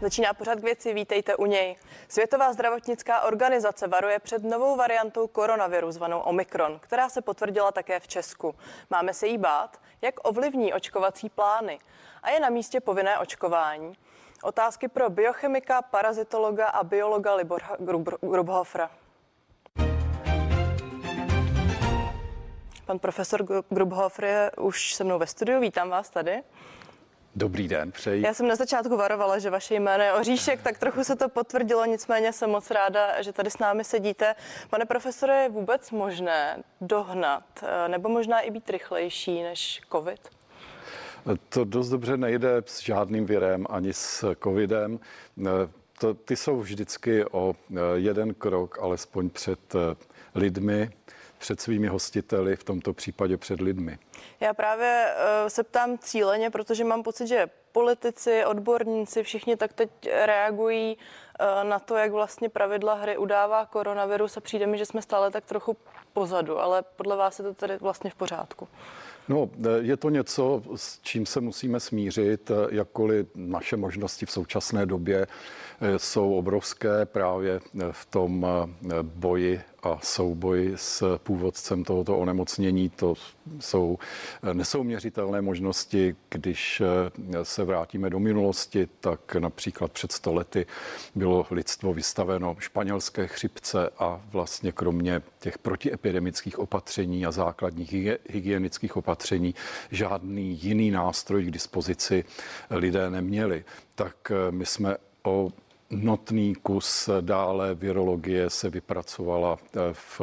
Začíná pořád k věci, vítejte u něj. Světová zdravotnická organizace varuje před novou variantou koronaviru zvanou Omikron, která se potvrdila také v Česku. Máme se jí bát, jak ovlivní očkovací plány a je na místě povinné očkování. Otázky pro biochemika, parazitologa a biologa Libora Grubhofra. Pan profesor Grubhofer je už se mnou ve studiu, vítám vás tady. Dobrý den, přeji. Já jsem na začátku varovala, že vaše jméno je Oříšek, tak trochu se to potvrdilo, nicméně jsem moc ráda, že tady s námi sedíte. Pane profesore, je vůbec možné dohnat eh, nebo možná i být rychlejší než COVID? To dost dobře nejde s žádným virem ani s covidem. Eh, to, ty jsou vždycky o eh, jeden krok alespoň před lidmi před svými hostiteli, v tomto případě před lidmi. Já právě uh, se ptám cíleně, protože mám pocit, že politici, odborníci, všichni tak teď reagují uh, na to, jak vlastně pravidla hry udává koronavirus a přijde mi, že jsme stále tak trochu pozadu, ale podle vás je to tady vlastně v pořádku. No, eh, je to něco, s čím se musíme smířit, jakkoliv naše možnosti v současné době jsou obrovské právě v tom boji a souboj s původcem tohoto onemocnění. To jsou nesouměřitelné možnosti. Když se vrátíme do minulosti, tak například před stolety bylo lidstvo vystaveno španělské chřipce a vlastně kromě těch protiepidemických opatření a základních hygienických opatření žádný jiný nástroj k dispozici lidé neměli. Tak my jsme o notný kus dále virologie se vypracovala eh, v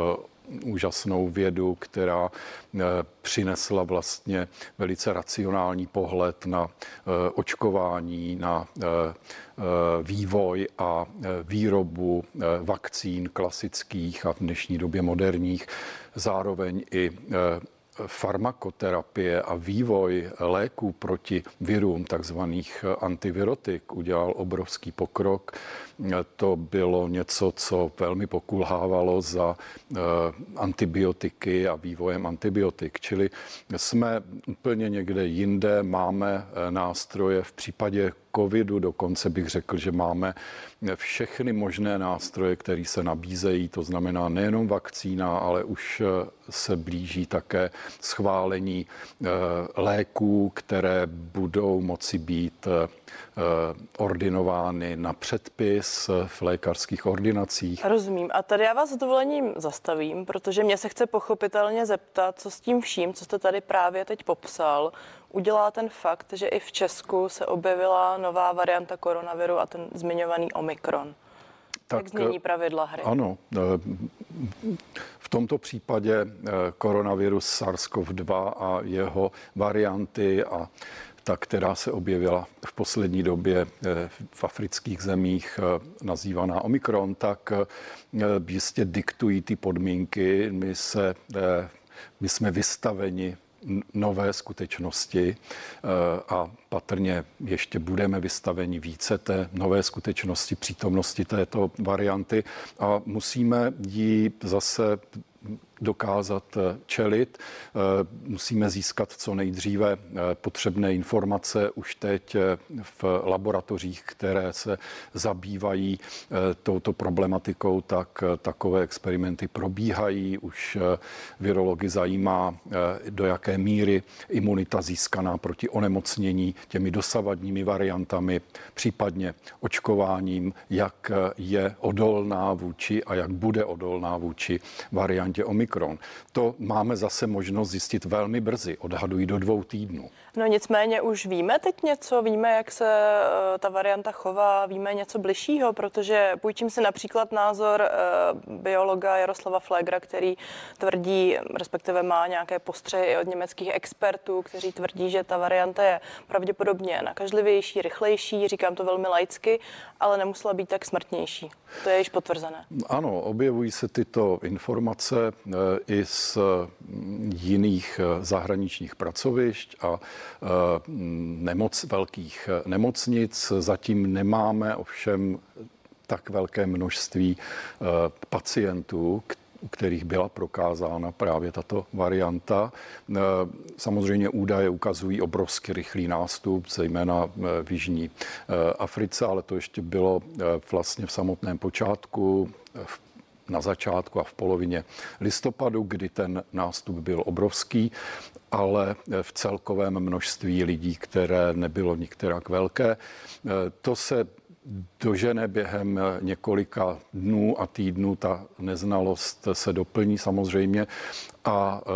úžasnou vědu, která eh, přinesla vlastně velice racionální pohled na eh, očkování, na vývoj a výrobu vakcín klasických a v dnešní době moderních, zároveň i farmakoterapie a vývoj léků proti virům, takzvaných antivirotik, udělal obrovský pokrok. To bylo něco, co velmi pokulhávalo za eh, antibiotiky a vývojem antibiotik. Čili jsme úplně někde jinde, máme eh, nástroje v případě covidu, dokonce bych řekl, že máme všechny možné nástroje, které se nabízejí, to znamená nejenom vakcína, ale už eh, se blíží také schválení léků, které budou moci být ordinovány na předpis v lékařských ordinacích. Rozumím. A tady já vás s dovolením zastavím, protože mě se chce pochopitelně zeptat, co s tím vším, co jste tady právě teď popsal, udělá ten fakt, že i v Česku se objevila nová varianta koronaviru a ten zmiňovaný Omikron. Tak, Jak změní pravidla hry? Ano. Eh, v tomto případě eh, koronavirus SARS-CoV-2 a jeho varianty a ta, která se objevila v poslední době eh, v afrických zemích, eh, nazývaná Omikron, tak eh, jistě diktují ty podmínky. My, se, my jsme vystaveni nové skutečnosti a patrně ještě budeme vystaveni více té nové skutečnosti, přítomnosti této varianty a musíme ji zase dokázat eh, čelit. Eh, musíme získat co nejdříve eh, potřebné informace už teď v laboratořích, které se zabývají touto problematikou, tak takové experimenty probíhají. Už virology zajímá, do jaké míry imunita získaná proti onemocnění těmi dosavadními variantami, případně očkováním, jak je odolná vůči a jak bude odolná vůči variantě Omikron. To máme zase možnost zjistit velmi brzy, odhadují do dvou týdnů. No nicméně už víme teď něco, víme, jak se uh, ta varianta chová, víme něco bližšího, protože půjčím si například názor uh, biologa Jaroslava Flegra, který tvrdí, respektive má nějaké postřehy od německých expertů, kteří tvrdí, že ta varianta je pravděpodobně nakažlivější, rychlejší, říkám to velmi laicky, ale nemusela být tak smrtnější. To je již potvrzené. Ano, objevují se tyto informace uh, i z jiných zahraničních pracovišť a Eh, nemoc, velkých eh, nemocnic. Zatím nemáme ovšem tak velké množství eh, pacientů, u kterých byla prokázána právě tato varianta. Samozřejmě údaje ukazují obrovský rychlý nástup, zejména v Jižní Africe, ale to ještě bylo vlastně v samotném počátku na začátku a v polovině listopadu, kdy ten nástup byl obrovský, ale v celkovém množství lidí, které nebylo nikterak velké. To se dožene během několika dnů a týdnů. Ta neznalost se doplní samozřejmě a e,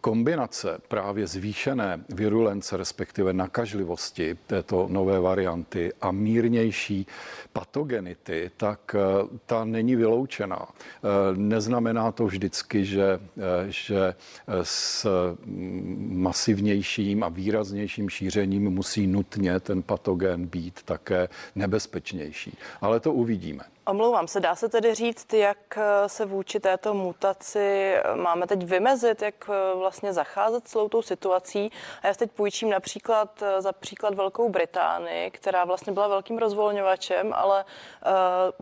kombinace právě zvýšené virulence, respektive nakažlivosti této nové varianty a mírnější patogenity, tak e, ta není vyloučená. E, neznamená to vždycky, že, že s masivnějším a výraznějším šířením musí nutně ten patogen být také nebezpečnější. Ale to uvidíme. Omlouvám se, dá se tedy říct, jak eh, se vůči této mutaci eh, máme teď vymezit, jak eh, vlastně zacházet s tou situací. A já teď půjčím například za příklad Velkou Británii, která vlastně byla velkým rozvolňovačem, ale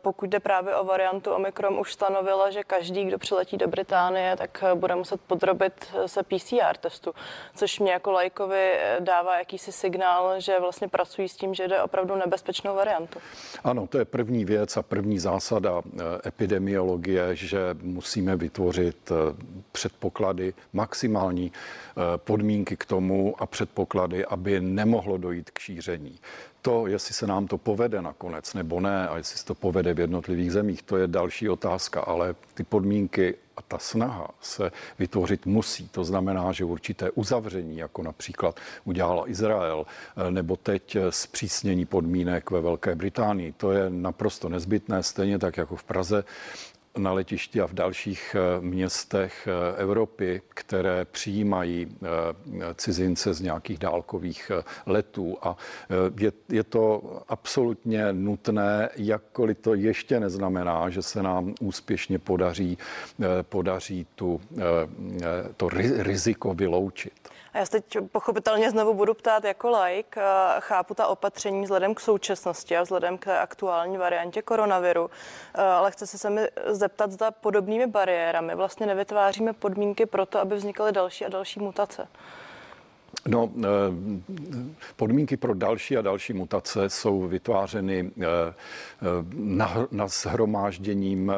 pokud jde právě o variantu Omikron, už stanovila, že každý, kdo přiletí do Británie, tak bude muset podrobit se PCR testu, což mě jako lajkovi dává jakýsi signál, že vlastně pracují s tím, že jde opravdu nebezpečnou variantu. Ano, to je první věc a první zásada eh, epidemiologie, že musíme vytvořit eh, předpoklady, maximální eh, podmínky k tomu a předpoklady, aby nemohlo dojít k šíření. To, jestli se nám to povede nakonec nebo ne, a jestli se to povede v jednotlivých zemích, to je další otázka, ale ty podmínky a ta snaha se vytvořit musí. To znamená, že určité uzavření, jako například udělala Izrael, nebo teď zpřísnění podmínek ve Velké Británii, to je naprosto nezbytné, stejně tak jako v Praze na letišti a v dalších eh, městech eh, Evropy, které přijímají eh, cizince z nějakých dálkových letů. A je, je to absolutně nutné, jakkoliv to ještě neznamená, že se nám úspěšně podaří, podaří tu, to riziko vyloučit. A já se teď pochopitelně znovu budu ptát jako like. Chápu ta opatření vzhledem k současnosti a vzhledem k aktuální variantě koronaviru, ale chci se mi zeptat, zda podobnými bariérami vlastně nevytváříme podmínky pro to, aby vznikaly další a další mutace. No, eh, podmínky pro další a další mutace jsou vytvářeny eh, eh, na, na shromážděním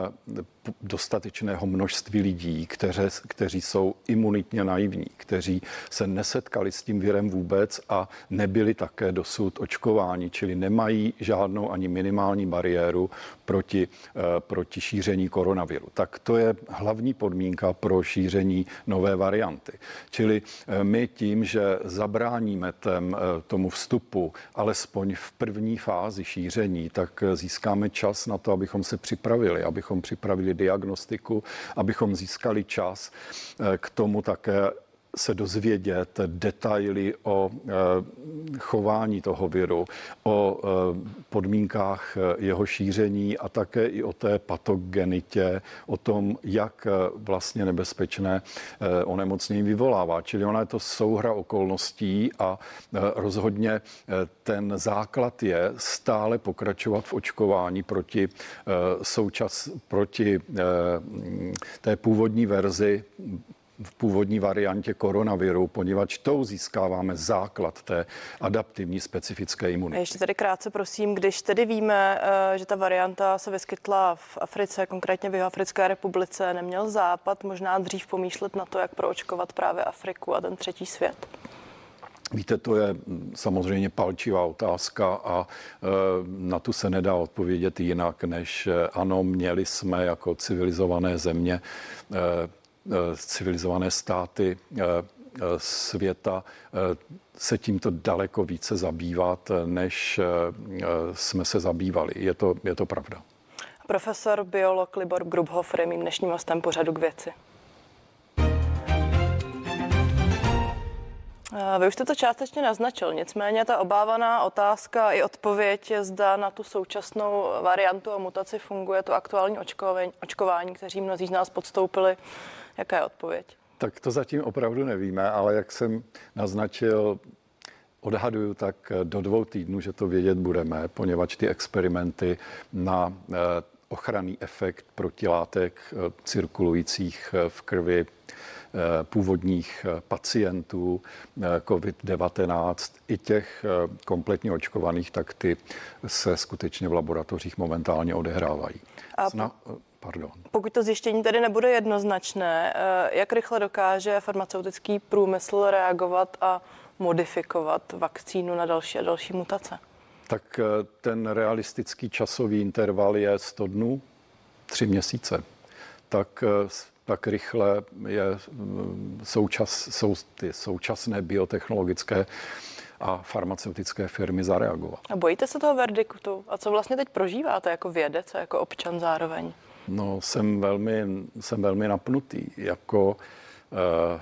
dostatečného množství lidí, kteře, kteří jsou imunitně naivní, kteří se nesetkali s tím virem vůbec a nebyli také dosud očkováni, čili nemají žádnou ani minimální bariéru proti, eh, proti šíření koronaviru. Tak to je hlavní podmínka pro šíření nové varianty. Čili eh, my tím, že zabráníme tém, eh, tomu vstupu, alespoň v první fázi šíření, tak získáme čas na to, abychom se připravili, abychom připravili diagnostiku, abychom získali čas eh, k tomu také se dozvědět detaily o eh, chování toho viru, o eh, podmínkách jeho šíření a také i o té patogenitě, o tom, jak vlastně nebezpečné onemocnění vyvolává. Čili ona je to souhra okolností a rozhodně ten základ je stále pokračovat v očkování proti součas, proti té původní verzi v původní variantě koronaviru, poněvadž tou získáváme základ té adaptivní specifické imunity. A ještě tady krátce prosím, když tedy víme, eh, že ta varianta se vyskytla v Africe, konkrétně v Africké republice, neměl Západ možná dřív pomýšlet na to, jak proočkovat právě Afriku a ten třetí svět? Víte, to je samozřejmě palčivá otázka a e, na tu se nedá odpovědět jinak, než e, ano, měli jsme jako civilizované země, civilizované státy světa se tímto daleko více zabývat, než jsme se zabývali. Je to, je to pravda. Profesor biolog Libor Grubhofer je mým dnešním hostem pořadu k věci. Vy už jste to částečně naznačil, nicméně ta obávaná otázka i odpověď je, zda na tu současnou variantu a mutaci funguje to aktuální očkování, očkování kteří mnozí z nás podstoupili. Jaká je odpověď? Tak to zatím opravdu nevíme, ale jak jsem naznačil, odhaduju tak do dvou týdnů, že to vědět budeme, poněvadž ty experimenty na eh, ochranný efekt protilátek cirkulujících v krvi původních pacientů COVID-19, i těch kompletně očkovaných, tak ty se skutečně v laboratořích momentálně odehrávají. A Zna, Pardon. Pokud to zjištění tedy nebude jednoznačné, eh, jak rychle dokáže farmaceutický průmysl reagovat a modifikovat vakcínu na další a další mutace? Tak eh, ten realistický časový interval je 100 dnů, 3 měsíce. Tak eh, tak rychle je mm, součas, jsou ty současné biotechnologické a farmaceutické firmy zareagovat. A bojíte se toho verdiktu? A co vlastně teď prožíváte jako vědec a jako občan zároveň? No, jsem velmi, jsem velmi napnutý. Jako, uh,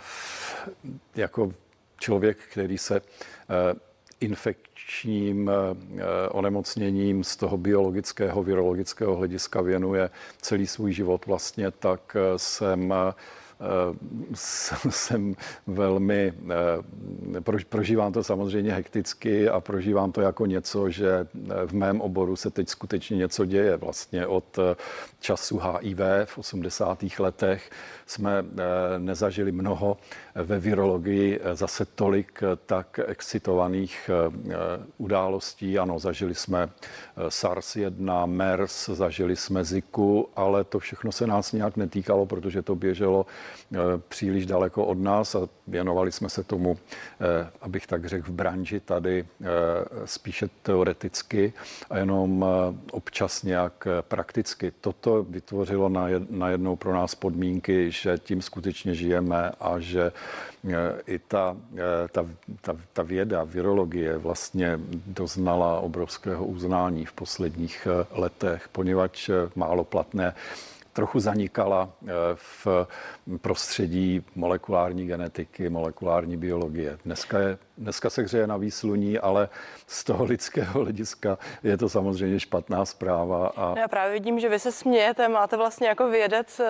jako člověk, který se uh, infekčním uh, onemocněním z toho biologického, virologického hlediska věnuje celý svůj život vlastně, tak jsem jsem velmi, prožívám to samozřejmě hekticky a prožívám to jako něco, že v mém oboru se teď skutečně něco děje. Vlastně od času HIV v 80. letech jsme nezažili mnoho ve virologii zase tolik tak excitovaných událostí. Ano, zažili jsme SARS-1, MERS, zažili jsme ZIKu, ale to všechno se nás nějak netýkalo, protože to běželo Eh, příliš daleko od nás a věnovali jsme se tomu, eh, abych tak řekl, v branži tady eh, spíše teoreticky a jenom občas nějak prakticky. Toto vytvořilo najednou pro nás podmínky, že tím skutečně žijeme a že i ta, ta, ta, ta věda, virologie vlastně doznala obrovského uznání v posledních letech, poněvadž málo platné trochu zanikala eh, v prostředí molekulární genetiky, molekulární biologie. Dneska, je, dneska se hřeje na výsluní, ale z toho lidského hlediska je to samozřejmě špatná zpráva. A... No já právě vidím, že vy se smějete, máte vlastně jako vědec eh,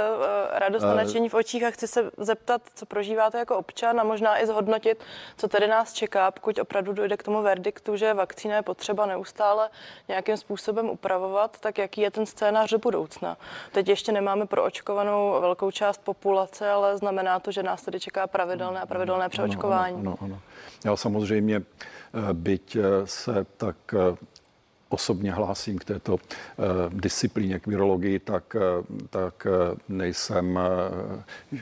radost a eh, nadšení v očích a chci se zeptat, co prožíváte jako občan a možná i zhodnotit, co tedy nás čeká, pokud opravdu dojde k tomu verdiktu, že vakcína je potřeba neustále nějakým způsobem upravovat, tak jaký je ten scénář do budoucna. Teď ještě nemáme proočkovanou velkou část populace, ale znamená to, že nás tady čeká pravidelné a pravidelné přeočkování. Ano, ano, ano. Já samozřejmě, eh, byť eh, se tak eh, osobně hlásím k této uh, disciplíně, k virologii, tak, uh, tak uh, nejsem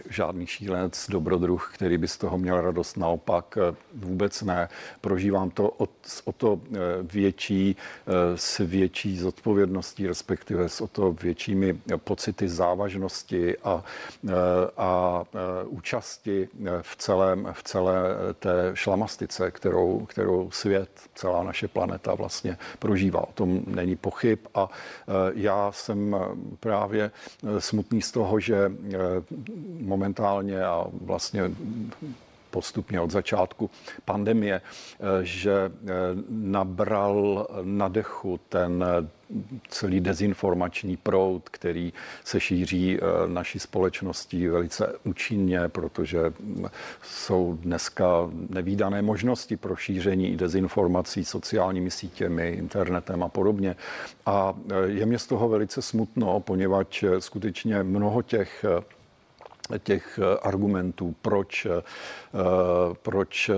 žádný šílenec, dobrodruh, který by z toho měl radost. Naopak vůbec ne. Prožívám to o, o to větší, s větší zodpovědností, respektive s o to většími pocity závažnosti a, a účasti v, celém, v celé té šlamastice, kterou, kterou svět, celá naše planeta vlastně prožívá používá. O tom není pochyb a e, já jsem e, právě e, smutný z toho, že momentálně a vlastně postupně od začátku pandemie, že nabral na dechu ten celý dezinformační proud, který se šíří eh, naší společností velice účinně, protože jsou dneska nevýdané možnosti pro šíření dezinformací sociálními sítěmi, internetem a podobně. A eh, je mě z toho velice smutno, poněvadž eh, skutečně mnoho těch těch argumentů, proč, proč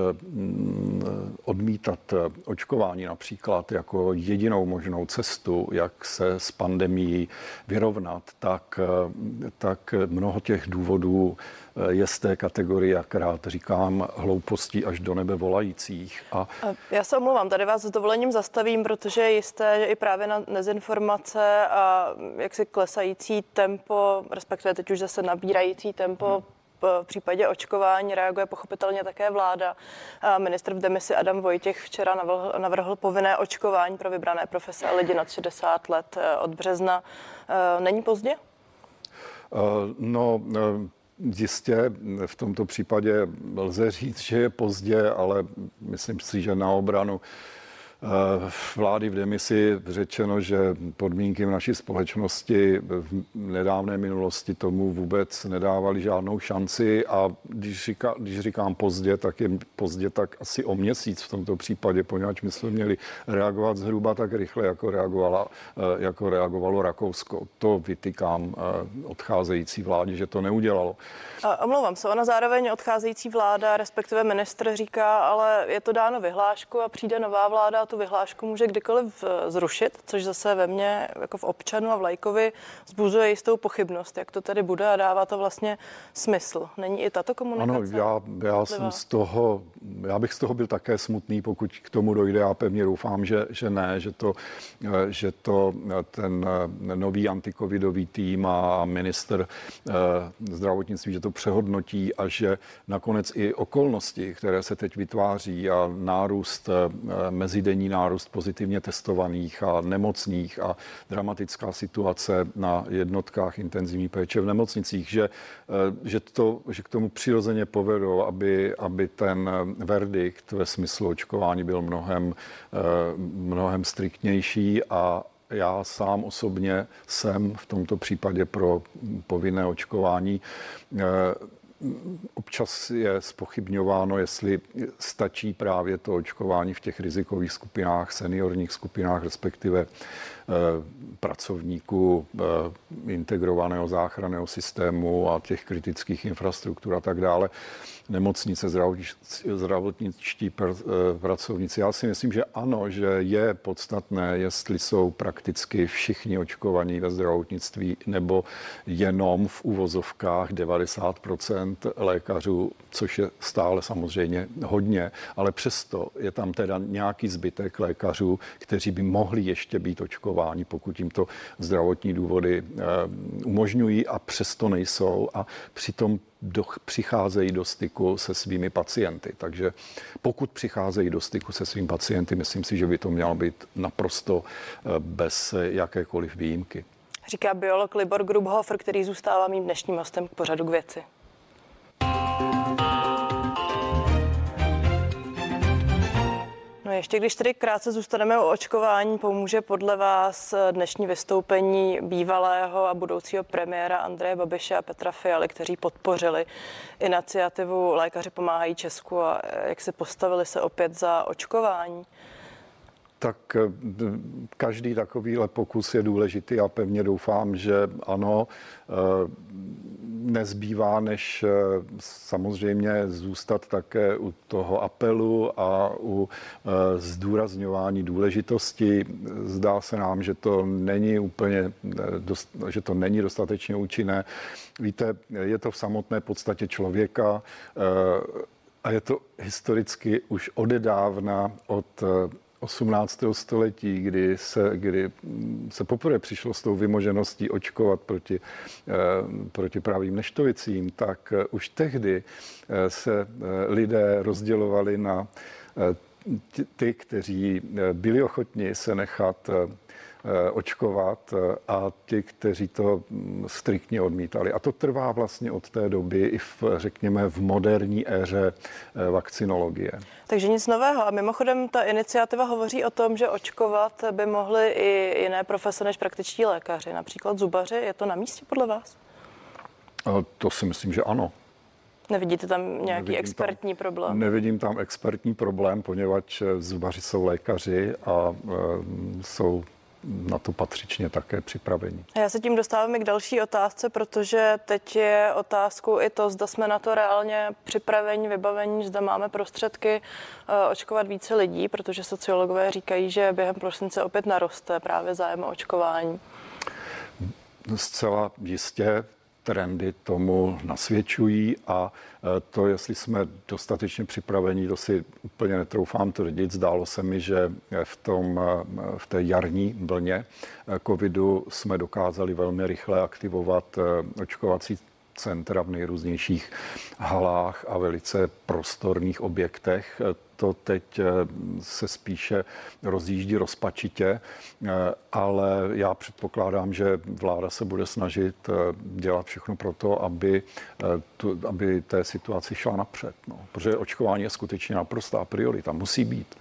odmítat očkování například jako jedinou možnou cestu, jak se s pandemí vyrovnat, tak, tak mnoho těch důvodů je z té kategorie, jak rád říkám, hloupostí až do nebe volajících. A... Já se omlouvám, tady vás s dovolením zastavím, protože je jisté, že i právě na dezinformace a jaksi klesající tempo, respektive teď už zase nabírající tempo hmm v případě očkování reaguje pochopitelně také vláda. Ministr v demisi Adam Vojtěch včera navrhl, navrhl povinné očkování pro vybrané profese a lidi nad 60 let eh, od března. Eh, není pozdě? Eh, no, Jistě v tomto případě lze říct, že je pozdě, ale myslím si, že na obranu vlády v demisi řečeno, že podmínky v naší společnosti v nedávné minulosti tomu vůbec nedávali žádnou šanci a když, říká, když říkám pozdě, tak je pozdě tak asi o měsíc v tomto případě, poněvadž my jsme měli reagovat zhruba tak rychle, jako, reagovala, eh, jako reagovalo Rakousko. To vytykám eh, odcházející vládě, že to neudělalo. A omlouvám se, ona zároveň odcházející vláda, respektive ministr říká, ale je to dáno vyhlášku a přijde nová vláda tu vyhlášku může kdykoliv eh, zrušit, což zase ve mně, jako v občanu a v lajkovi, zbuzuje jistou pochybnost, jak to tedy bude a dává to vlastně smysl. Není i tato komunikace? Ano, já, já jsem z toho, já bych z toho byl také smutný, pokud k tomu dojde. Já pevně doufám, že, že ne, že to, eh, že to eh, ten nový antikovidový tým a minister zdravotnictví, že to přehodnotí a že nakonec i okolnosti, které se teď vytváří a nárůst, mezidenní nárůst pozitivně testovaných a nemocných a dramatická situace na jednotkách intenzivní péče v nemocnicích, že, že, to, že k tomu přirozeně povedou, aby, aby ten verdikt ve smyslu očkování byl mnohem, mnohem striktnější a, já sám osobně jsem v tomto případě pro povinné očkování občas je spochybňováno, jestli stačí právě to očkování v těch rizikových skupinách, seniorních skupinách, respektive eh, pracovníků eh, integrovaného záchranného systému a těch kritických infrastruktur a tak dále nemocnice, zdravotničtí eh, pracovníci. Já si myslím, že ano, že je podstatné, jestli jsou prakticky všichni očkovaní ve zdravotnictví nebo jenom v uvozovkách 90 lékařů, což je stále samozřejmě hodně, ale přesto je tam teda nějaký zbytek lékařů, kteří by mohli ještě být očkováni, pokud jim to zdravotní důvody eh, umožňují a přesto nejsou a přitom do, přicházejí do styku se svými pacienty. Takže pokud přicházejí do styku se svými pacienty, myslím si, že by to mělo být naprosto eh, bez jakékoliv výjimky. Říká biolog Libor Grubhofer, který zůstává mým dnešním hostem k pořadu k věci. No ještě když tedy krátce zůstaneme u očkování, pomůže podle vás dnešní vystoupení bývalého a budoucího premiéra Andreje Babiše a Petra Fialy, kteří podpořili iniciativu Lékaři pomáhají Česku a jak se postavili se opět za očkování? Tak eh, každý takovýhle pokus je důležitý a pevně doufám, že ano, eh, nezbývá, než eh, samozřejmě zůstat také u toho apelu a u zdůrazňování důležitosti. Zdá se nám, že to není úplně, že to není dostatečně účinné. Víte, je to v samotné podstatě člověka a je to historicky už odedávna od 18. století, kdy se, kdy se poprvé přišlo s tou vymožeností očkovat proti, eh, proti právým neštovicím, tak eh, už tehdy eh, se lidé rozdělovali na ty, kteří byli ochotni se nechat očkovat eh, a ti, kteří to mm, striktně odmítali. A to trvá vlastně od té doby i v, řekněme, v moderní éře eh, vakcinologie. Takže nic nového. A mimochodem ta iniciativa hovoří o tom, že očkovat by mohly i jiné profese než praktičtí lékaři, například zubaři. Je to na místě podle vás? To si myslím, že ano. Nevidíte tam nějaký nevidím expertní tam, problém? Nevidím tam expertní problém, poněvadž zubaři jsou lékaři a e, jsou na to patřičně také připraveni. Já se tím dostávám i k další otázce, protože teď je otázkou i to, zda jsme na to reálně připraveni, vybavení, zda máme prostředky uh, očkovat více lidí, protože sociologové říkají, že během prosince opět naroste právě zájem o očkování. Zcela jistě trendy tomu nasvědčují a e, to, jestli jsme dostatečně připraveni, to si úplně netroufám tvrdit. Zdálo se mi, že v, tom, e, v té jarní vlně e, covidu jsme dokázali velmi rychle aktivovat očkovací centra v nejrůznějších halách a velice prostorných objektech to teď eh, se spíše rozjíždí rozpačitě, eh, ale já předpokládám, že vláda se bude snažit eh, dělat všechno pro to, aby, tu, aby té situaci šla napřed. No. Protože očkování je skutečně naprostá priorita, musí být.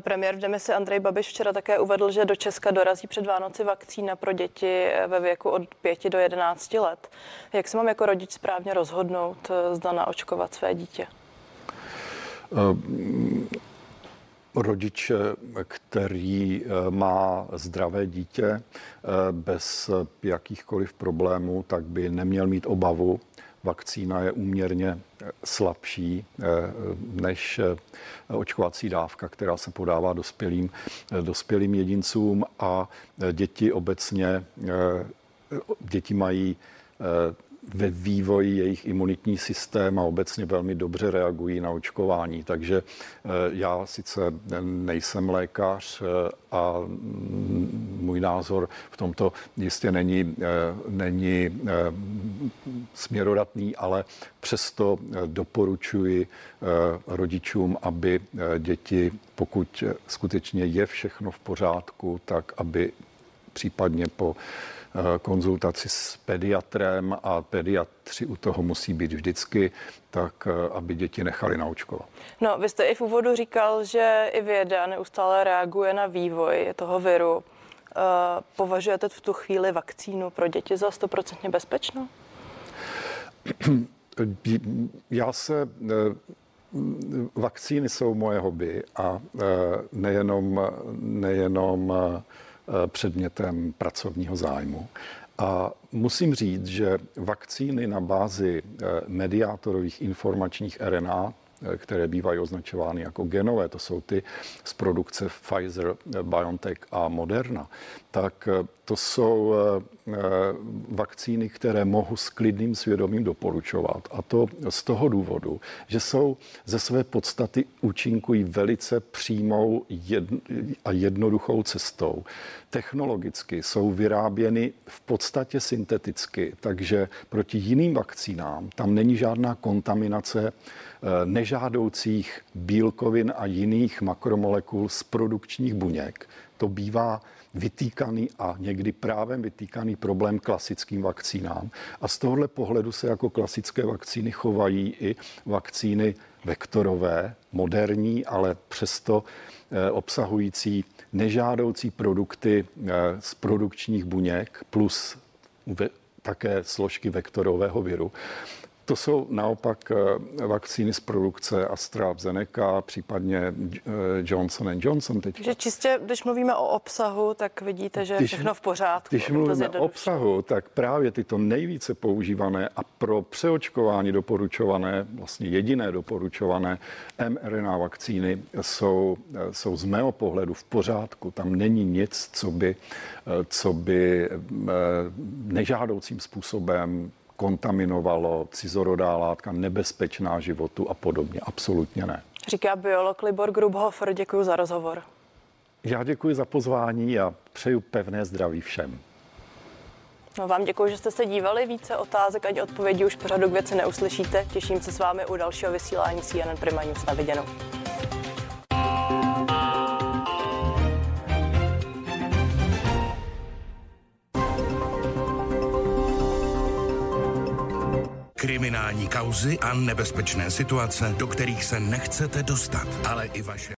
Premiér v demisi Andrej Babiš včera také uvedl, že do Česka dorazí před Vánoci vakcína pro děti ve věku od 5 do 11 let. Jak se mám jako rodič správně rozhodnout, zda naočkovat své dítě? Rodič, který má zdravé dítě bez jakýchkoliv problémů, tak by neměl mít obavu vakcína je úměrně eh, slabší eh, než eh, očkovací dávka, která se podává dospělým, dospělým jedincům. A děti obecně, děti mají ve vývoji jejich imunitní systém a obecně velmi dobře reagují na očkování. Takže eh, já sice nejsem lékař eh, a můj názor v tomto jistě není, eh, není směrodatný, ale přesto doporučuji rodičům, aby děti, pokud skutečně je všechno v pořádku, tak aby případně po Eh, konzultaci s pediatrem a pediatři u toho musí být vždycky, tak eh, aby děti nechali naočkovat. No, vy jste i v úvodu říkal, že i věda neustále reaguje na vývoj toho viru. Eh, považujete v tu chvíli vakcínu pro děti za stoprocentně bezpečnou? Já se vakcíny jsou moje hobby a nejenom, nejenom předmětem pracovního zájmu. A musím říct, že vakcíny na bázi eh, mediátorových informačních RNA Eh, které bývají označovány jako genové, to jsou ty z produkce Pfizer, eh, BioNTech a Moderna, tak eh, to jsou vakcíny, které mohu s klidným svědomím doporučovat. A to z toho důvodu, že jsou ze své podstaty účinkují velice přímou a jednoduchou cestou. Technologicky jsou vyráběny v podstatě synteticky, takže proti jiným vakcínám tam není žádná kontaminace nežádoucích bílkovin a jiných makromolekul z produkčních buněk. To bývá vytýkaný a někdy právem vytýkaný problém klasickým vakcínám. A z tohohle pohledu se jako klasické vakcíny chovají i vakcíny vektorové, moderní, ale přesto eh, obsahující nežádoucí produkty eh, z produkčních buněk plus také složky vektorového viru. To jsou naopak eh, vakcíny z produkce AstraZeneca, případně eh, Johnson Johnson. Teď. Takže čistě, když mluvíme o obsahu, tak vidíte, že je všechno v pořádku. Když mluvíme o obsahu, tak právě tyto nejvíce používané a pro přeočkování doporučované, vlastně jediné doporučované mRNA vakcíny jsou, eh, jsou z mého pohledu v pořádku. Tam není nic, co by, co by nežádoucím způsobem kontaminovalo cizorodá látka nebezpečná životu a podobně. Absolutně ne. Říká biolog Libor Grubhofer. Děkuji za rozhovor. Já děkuji za pozvání a přeju pevné zdraví všem. No vám děkuji, že jste se dívali. Více otázek ani odpovědí už pořadu k věci neuslyšíte. Těším se s vámi u dalšího vysílání CNN Prima News. Na viděnou. Kriminální kauzy a nebezpečné situace, do kterých se nechcete dostat, ale i vaše